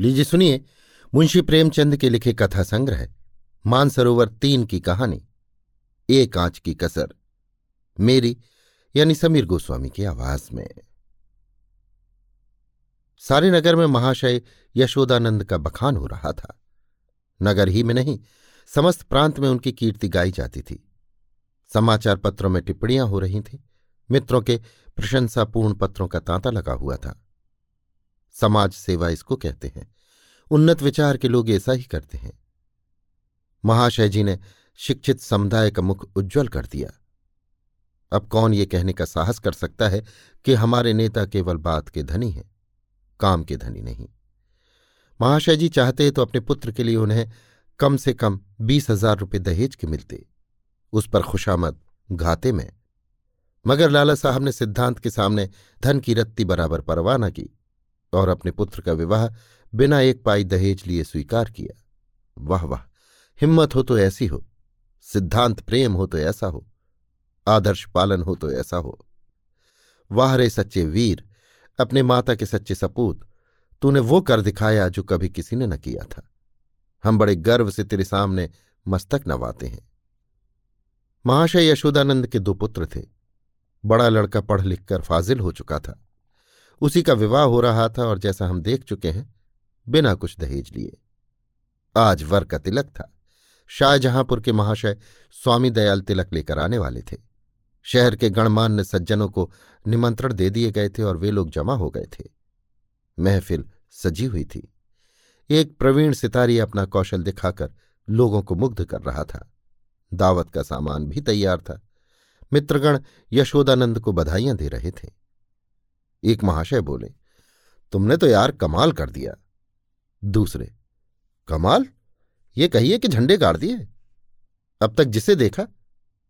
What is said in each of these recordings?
लीजिए सुनिए, मुंशी प्रेमचंद के लिखे कथा संग्रह, मानसरोवर तीन की कहानी, एक आँच की कसर, मेरी यानी समीर गोस्वामी की आवाज़ में। सारे नगर में महाशय यशोदानंद का बखान हो रहा था। नगर ही में नहीं, समस्त प्रांत में उनकी कीर्ति गाई जाती थी। समाचार पत्रों में टिप्पणियाँ हो रही थी, मित्रों के प्रशंसापूर्ण पत्रों का तांता लगा हुआ था। समाज सेवा इसको कहते हैं। उन्नत विचार के लोग ऐसा ही करते हैं। महाशय जी ने शिक्षित समुदाय का मुख उज्ज्वल कर दिया। अब कौन ये कहने का साहस कर सकता है कि हमारे नेता केवल बात के धनी हैं, काम के धनी नहीं। महाशय जी चाहते तो अपने पुत्र के लिए उन्हें कम से कम बीस हज़ार रुपये दहेज के मिलते, उस पर खुशामद घाते में। मगर लाला साहब ने सिद्धांत के सामने धन की रत्ती बराबर परवाना की। और अपने पुत्र का विवाह बिना एक पाई दहेज लिए स्वीकार किया। वाह वाह, हिम्मत हो तो ऐसी हो, सिद्धांत प्रेम हो तो ऐसा हो, आदर्श पालन हो तो ऐसा हो। वाह रे सच्चे वीर, अपने माता के सच्चे सपूत, तूने वो कर दिखाया जो कभी किसी ने न किया था। हम बड़े गर्व से तेरे सामने मस्तक नवाते हैं। महाशय यशोदानंद के दो पुत्र थे। बड़ा लड़का पढ़ लिख कर फाजिल हो चुका था। उसी का विवाह हो रहा था और जैसा हम देख चुके हैं, बिना कुछ दहेज लिए। आज वर का तिलक था। शाहजहांपुर के महाशय स्वामी दयाल तिलक लेकर आने वाले थे। शहर के गणमान्य सज्जनों को निमंत्रण दे दिए गए थे और वे लोग जमा हो गए थे। महफिल सजी हुई थी। एक प्रवीण सितारी अपना कौशल दिखाकर लोगों को मुग्ध कर रहा था। दावत का सामान भी तैयार था। मित्रगण यशोदानंद को बधाइयाँ दे रहे थे। एक महाशय बोले, तुमने तो यार कमाल कर दिया। दूसरे, कमाल? ये कहिए कि झंडे गाड़ दिए। अब तक जिसे देखा,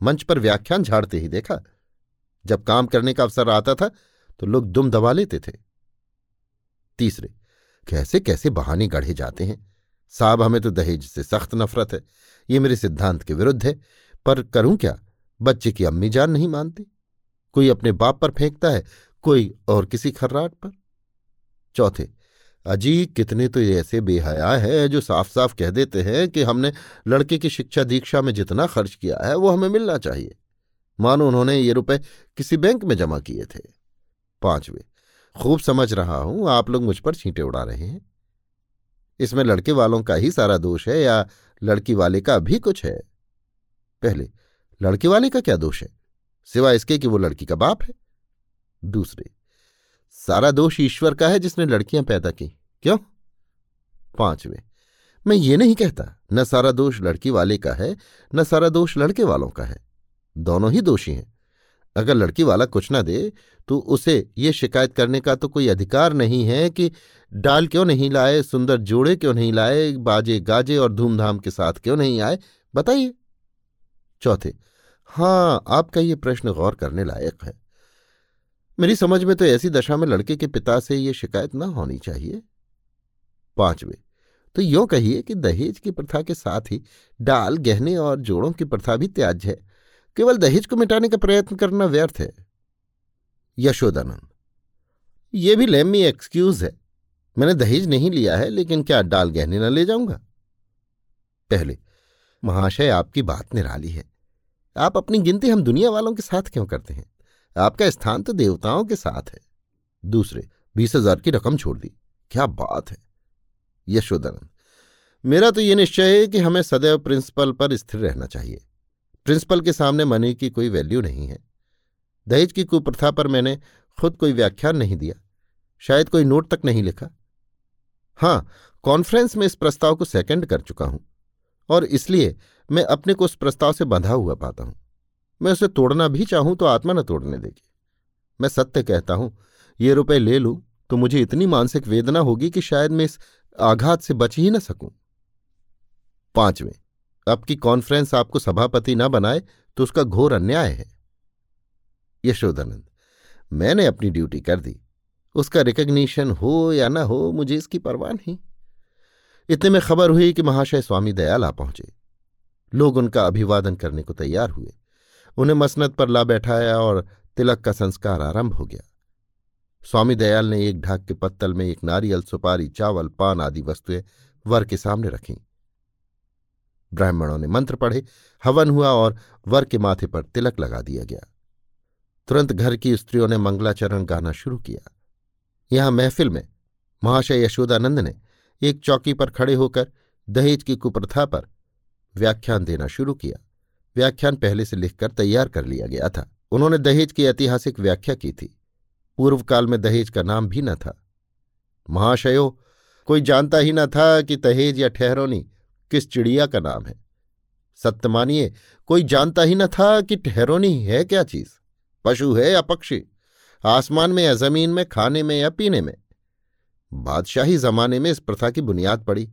मंच पर व्याख्यान झाड़ते ही देखा। जब काम करने का अवसर आता था तो लोग दुम दबा लेते थे। तीसरे, कैसे कैसे बहाने गढ़े जाते हैं? साहब, हमें तो दहेज से सख्त नफरत है। ये मेरे सिद्धांत के विरुद्ध है। पर करूँ क्या? बच्चे की अम्मी जान नहीं मानती। कोई अपने बाप पर फेंकता है कोई और किसी खर्राट पर? चौथे, अजी, कितने तो ऐसे बेहया है जो साफ़ साफ़ कह देते हैं कि हमने लड़के की शिक्षा दीक्षा में जितना खर्च किया है, वो हमें मिलना चाहिए। मानो उन्होंने ये रुपए किसी बैंक में जमा किए थे। पांचवे, खूब समझ रहा हूँ, आप लोग मुझ पर छींटे उड़ा रहे हैं। इसमें लड़के वालों का ही सारा दोष है या लड़की वाले का भी कुछ है? पहले, लड़के वाले का क्या दोष है? सिवाय इसके कि वो लड़की का बाप है। दूसरे, सारा दोष ईश्वर का है जिसने लड़कियाँ पैदा की। क्यों? पांचवे, मैं ये नहीं कहता, न सारा दोष लड़की वाले का है, न सारा दोष लड़के वालों का है। दोनों ही दोषी हैं। अगर लड़की वाला कुछ ना दे तो उसे ये शिकायत करने का तो कोई अधिकार नहीं है कि डाल क्यों नहीं लाए, सुंदर जोड़े क्यों नहीं लाए, बाजे गाजे और धूमधाम के साथ क्यों नहीं आए? बताइए। चौथे हाँ आपका ये प्रश्न गौर करने लायक है। मेरी समझ में तो ऐसी दशा में लड़के के पिता से ये शिकायत ना होनी चाहिए। पांचवे तो यो कहिए कि दहेज की प्रथा के साथ ही डाल, गहने और जोड़ों की प्रथा भी त्याज्य है। केवल दहेज को मिटाने का प्रयत्न करना व्यर्थ है। यशोदानंद, ये भी लेमी एक्सक्यूज है। मैंने दहेज नहीं लिया है, लेकिन क्या डाल, गहने न ले जाऊँगा? पहले, महाशय आपकी बात निराली है। आप अपनी गिनती हम दुनिया वालों के साथ क्यों करते हैं? आपका स्थान तो देवताओं के साथ है। दूसरे, बीस हज़ार की रकम छोड़ दी। क्या बात है। यशोदानंद मेरा तो ये निश्चय है कि हमें सदैव प्रिंसिपल पर स्थिर रहना चाहिए। प्रिंसिपल के सामने मनी की कोई वैल्यू नहीं है। दहेज की कुप्रथा पर मैंने खुद कोई व्याख्यान नहीं दिया। शायद कोई नोट तक नहीं लिखा। हाँ कॉन्फ्रेंस में इस प्रस्ताव को सेकंड कर चुका हूँ। और इसलिए मैं अपने को उस प्रस्ताव से बंधा हुआ पाता हूँ। मैं उसे तोड़ना भी चाहूँ तो आत्मा न तोड़ने देगी। मैं सत्य कहता हूँ, ये रुपए ले लूँ तो मुझे इतनी मानसिक वेदना होगी कि शायद मैं इस आघात से बच ही न सकूँ। पाँचवें, अब की कॉन्फ्रेंस आपको सभापति न बनाए तो उसका घोर अन्याय है। यशोदानंद, मैंने अपनी ड्यूटी कर दी, उसका रिकग्निशन हो या ना हो मुझे इसकी परवाह नहीं। इतने में खबर हुई कि महाशय स्वामी दयाल आ पहुँचे। लोग उनका अभिवादन करने को तैयार हुए। उन्हें मसनत पर ला बैठाया और तिलक का संस्कार आरंभ हो गया। स्वामी दयाल ने एक ढाक के पत्तल में एक नारियल, सुपारी, चावल, पान आदि वस्तुएँ वर के सामने रखीं। ब्राह्मणों ने मंत्र पढ़े, हवन हुआ और वर के माथे पर तिलक लगा दिया गया। तुरंत घर की स्त्रियों ने मंगलाचरण गाना शुरू किया। यहाँ महफिल में महाशय यशोदानंद ने एक चौकी पर खड़े होकर दहेज की कुप्रथा पर व्याख्यान देना शुरू किया। व्याख्यान पहले से लिखकर तैयार कर लिया गया था। उन्होंने दहेज की ऐतिहासिक व्याख्या की थी। पूर्व काल में दहेज का नाम भी न था। महाशयो, कोई जानता ही न था कि दहेज या ठहरोनी किस चिड़िया का नाम है। सत्य मानिए, कोई जानता ही न था कि ठहरोनी है क्या चीज़? पशु है या पक्षी? आसमान में या ज़मीन में, खाने में या पीने में? बादशाही जमाने में इस प्रथा की बुनियाद पड़ी।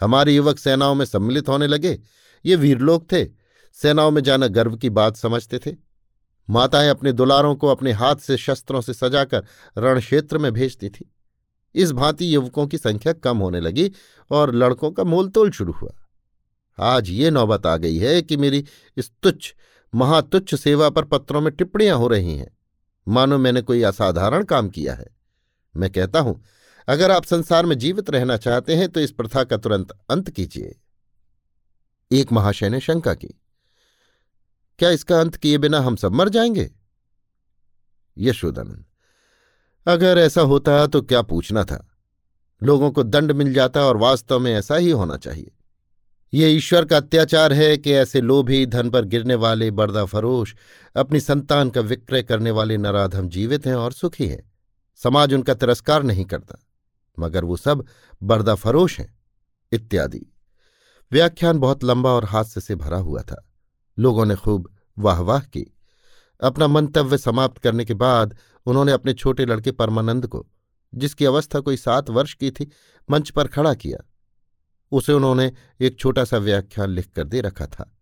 हमारे युवक सेनाओं में सम्मिलित होने लगे। ये वीर लोग थे। सेनाओं में जाना गर्व की बात समझते थे। माताएँ अपने दुलारों को अपने हाथ से शस्त्रों से सजाकर रणक्षेत्र में भेजती थी। इस भांति युवकों की संख्या कम होने लगी और लड़कों का मोलतोल शुरू हुआ। आज ये नौबत आ गई है कि मेरी इस तुच्छ, महातुच्छ सेवा पर पत्रों में टिप्पणियाँ हो रही हैं। मानो मैंने कोई असाधारण काम किया है। मैं कहता हूँ, अगर आप संसार में जीवित रहना चाहते हैं तो इस प्रथा का तुरंत अंत कीजिए। एक महाशय ने शंका की। क्या इसका अंत किए बिना हम सब मर जाएँगे? यशोदानंद, अगर ऐसा होता तो क्या पूछना था? लोगों को दंड मिल जाता और वास्तव में ऐसा ही होना चाहिए। ये ईश्वर का अत्याचार है कि ऐसे लोभी धन पर गिरने वाले बर्दा फरोश, अपनी संतान का विक्रय करने वाले नराधम जीवित हैं और सुखी हैं। समाज उनका तिरस्कार नहीं करता, मगर वो सब बर्दा फरोश हैं, इत्यादि। व्याख्यान बहुत लंबा और हास्य से भरा हुआ था। लोगों ने खूब वाहवाह की। अपना मंतव्य समाप्त करने के बाद उन्होंने अपने छोटे लड़के परमानंद को, जिसकी अवस्था कोई सात वर्ष की थी, मंच पर खड़ा किया। उसे उन्होंने एक छोटा सा व्याख्यान लिखकर दे रखा था।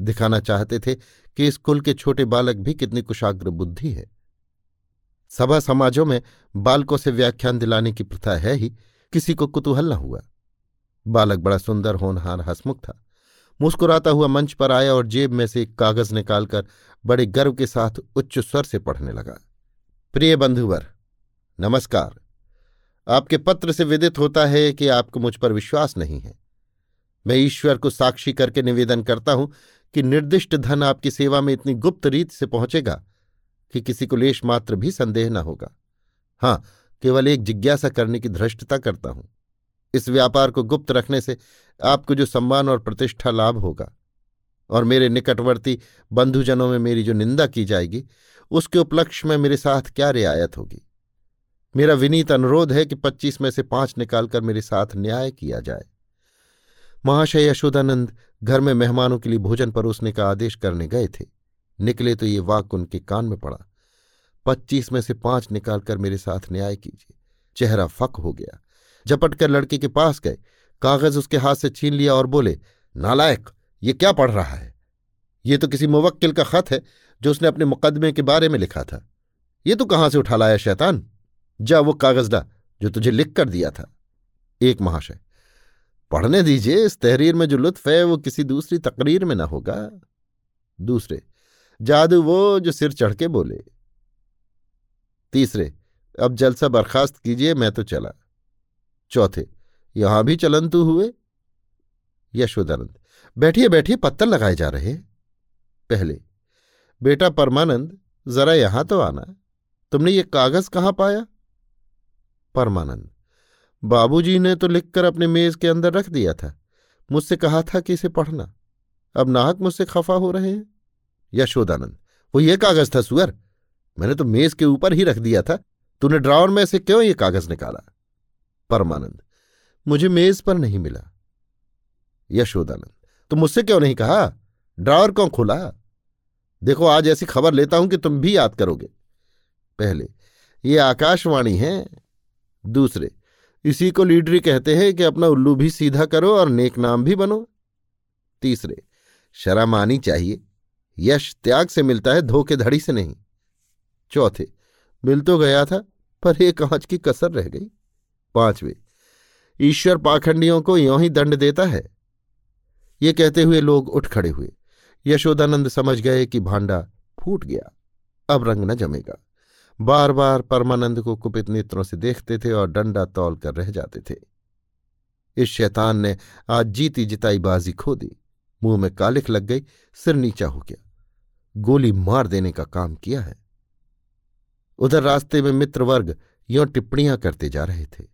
दिखाना चाहते थे कि इस कुल के छोटे बालक भी कितनी कुशाग्र बुद्धि है। सभा समाजों में बालकों से व्याख्यान दिलाने की प्रथा है ही, किसी को कुतूहल न हुआ। बालक बड़ा सुंदर होनहार हसमुख था। मुस्कुराता हुआ मंच पर आया और जेब में से एक कागज़ निकालकर बड़े गर्व के साथ उच्च स्वर से पढ़ने लगा। प्रिय बंधुवर, नमस्कार। आपके पत्र से विदित होता है कि आपको मुझ पर विश्वास नहीं है। मैं ईश्वर को साक्षी करके निवेदन करता हूँ कि निर्दिष्ट धन आपकी सेवा में इतनी गुप्त रीत से पहुंचेगा कि किसी को लेश मात्र भी संदेह न होगा। हाँ, केवल एक जिज्ञासा करने की धृष्टता करता हूँ। इस व्यापार को गुप्त रखने से आपको जो सम्मान और प्रतिष्ठा लाभ होगा और मेरे निकटवर्ती बंधुजनों में मेरी जो निंदा की जाएगी, उसके उपलक्ष्य में मेरे साथ क्या रियायत होगी? मेरा विनीत अनुरोध है कि पच्चीस में से पाँच निकालकर मेरे साथ न्याय किया जाए। महाशय यशोदानंद घर में मेहमानों के लिए भोजन परोसने का आदेश करने गए थे। निकले तो ये वाक उनके कान में पड़ा। पच्चीस में से पाँच निकालकर मेरे साथ न्याय कीजिए। चेहरा फक हो गया। झपट कर लड़के के पास गए। कागज़ उसके हाथ से छीन लिया और बोले, नालायक, ये क्या पढ़ रहा है? ये तो किसी मुवक्किल का खत है, जो उसने अपने मुकदमे के बारे में लिखा था। ये तो कहाँ से उठा लाया, शैतान? जा वो कागज़ डा जो तुझे लिख कर दिया था। एक महाशय, पढ़ने दीजिए, इस तहरीर में जो लुत्फ है, वो किसी दूसरी तकरीर में ना होगा। दूसरे, जादू वो, जो सिर चढ़ के बोले। तीसरे, अब जलसा बर्खास्त कीजिए, मैं तो चला। चौथे यहाँ भी चलंतु हुए। यशोदानंद, बैठिए बैठिए, पत्थर लगाए जा रहे पहले, बेटा परमानंद, जरा यहाँ तो आना। तुमने ये कागज़ कहाँ पाया? परमानंद, बाबूजी ने तो लिखकर अपने मेज के अंदर रख दिया था। मुझसे कहा था कि इसे पढ़ना। अब नाहक मुझसे खफा हो रहे हैं। यशोदानंद, वो ये कागज़ था, सुअर। मैंने तो मेज के ऊपर ही रख दिया था। तूने ड्रावर में से क्यों ये कागज़ निकाला? परमानंद मुझे मेज पर नहीं मिला। यशोदानंद तो मुझसे क्यों नहीं कहा? ड्रावर क्यों खोला? देखो, आज ऐसी खबर लेता हूँ कि तुम भी याद करोगे। पहले, ये आकाशवाणी है। दूसरे, इसी को लीडरी कहते हैं कि अपना उल्लू भी सीधा करो और नेक नाम भी बनो। तीसरे शर्म आनी चाहिए। यश त्याग से मिलता है, धोखेधड़ी से नहीं। चौथे, मिल तो गया था, पर एक आँच की कसर रह गई। पांचवे ईश्वर पाखंडियों को यों ही दंड देता है। ये कहते हुए लोग उठ खड़े हुए। यशोदानंद समझ गए कि भांडा फूट गया। अब रंग न जमेगा। बार बार परमानंद को कुपित नेत्रों से देखते थे और डंडा तौल कर रह जाते थे। इस शैतान ने आज जीती जिताई बाजी खो दी। मुँह में कालिख लग गई, सिर नीचा हो गया। गोली मार देने का काम किया है। उधर रास्ते में मित्र वर्ग यों टिप्पणियाँ करते जा रहे थे।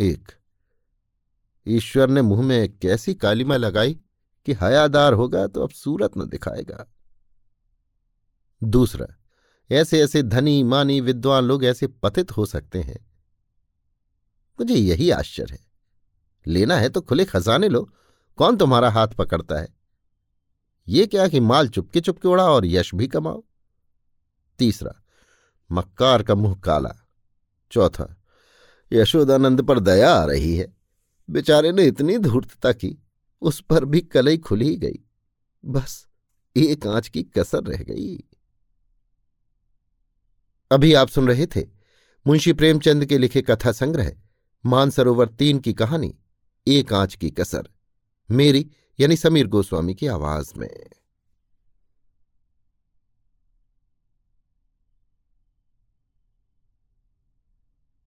एक। ईश्वर ने मुँह में कैसी कालिमा लगाई कि हयादार होगा तो अब सूरत न दिखाएगा। दूसरा ऐसे ऐसे धनी, मानी, विद्वान लोग ऐसे पतित हो सकते हैं। मुझे यही आश्चर्य है। लेना है तो खुले खजाने लो। कौन तुम्हारा हाथ पकड़ता है? ये क्या कि माल चुपके चुपके उड़ा और यश भी कमाओ? तीसरा, मक्कार का मुँह काला। चौथा यशोदानंद पर दया आ रही है। बेचारे ने इतनी धूर्तता की, उस पर भी कलई खुल गई। बस, एक आँच की कसर रह गई। अभी आप सुन रहे थे मुंशी प्रेमचंद के लिखे कथा संग्रह, मानसरोवर तीन की कहानी, एक आँच की कसर, मेरी यानी समीर गोस्वामी की आवाज़ में।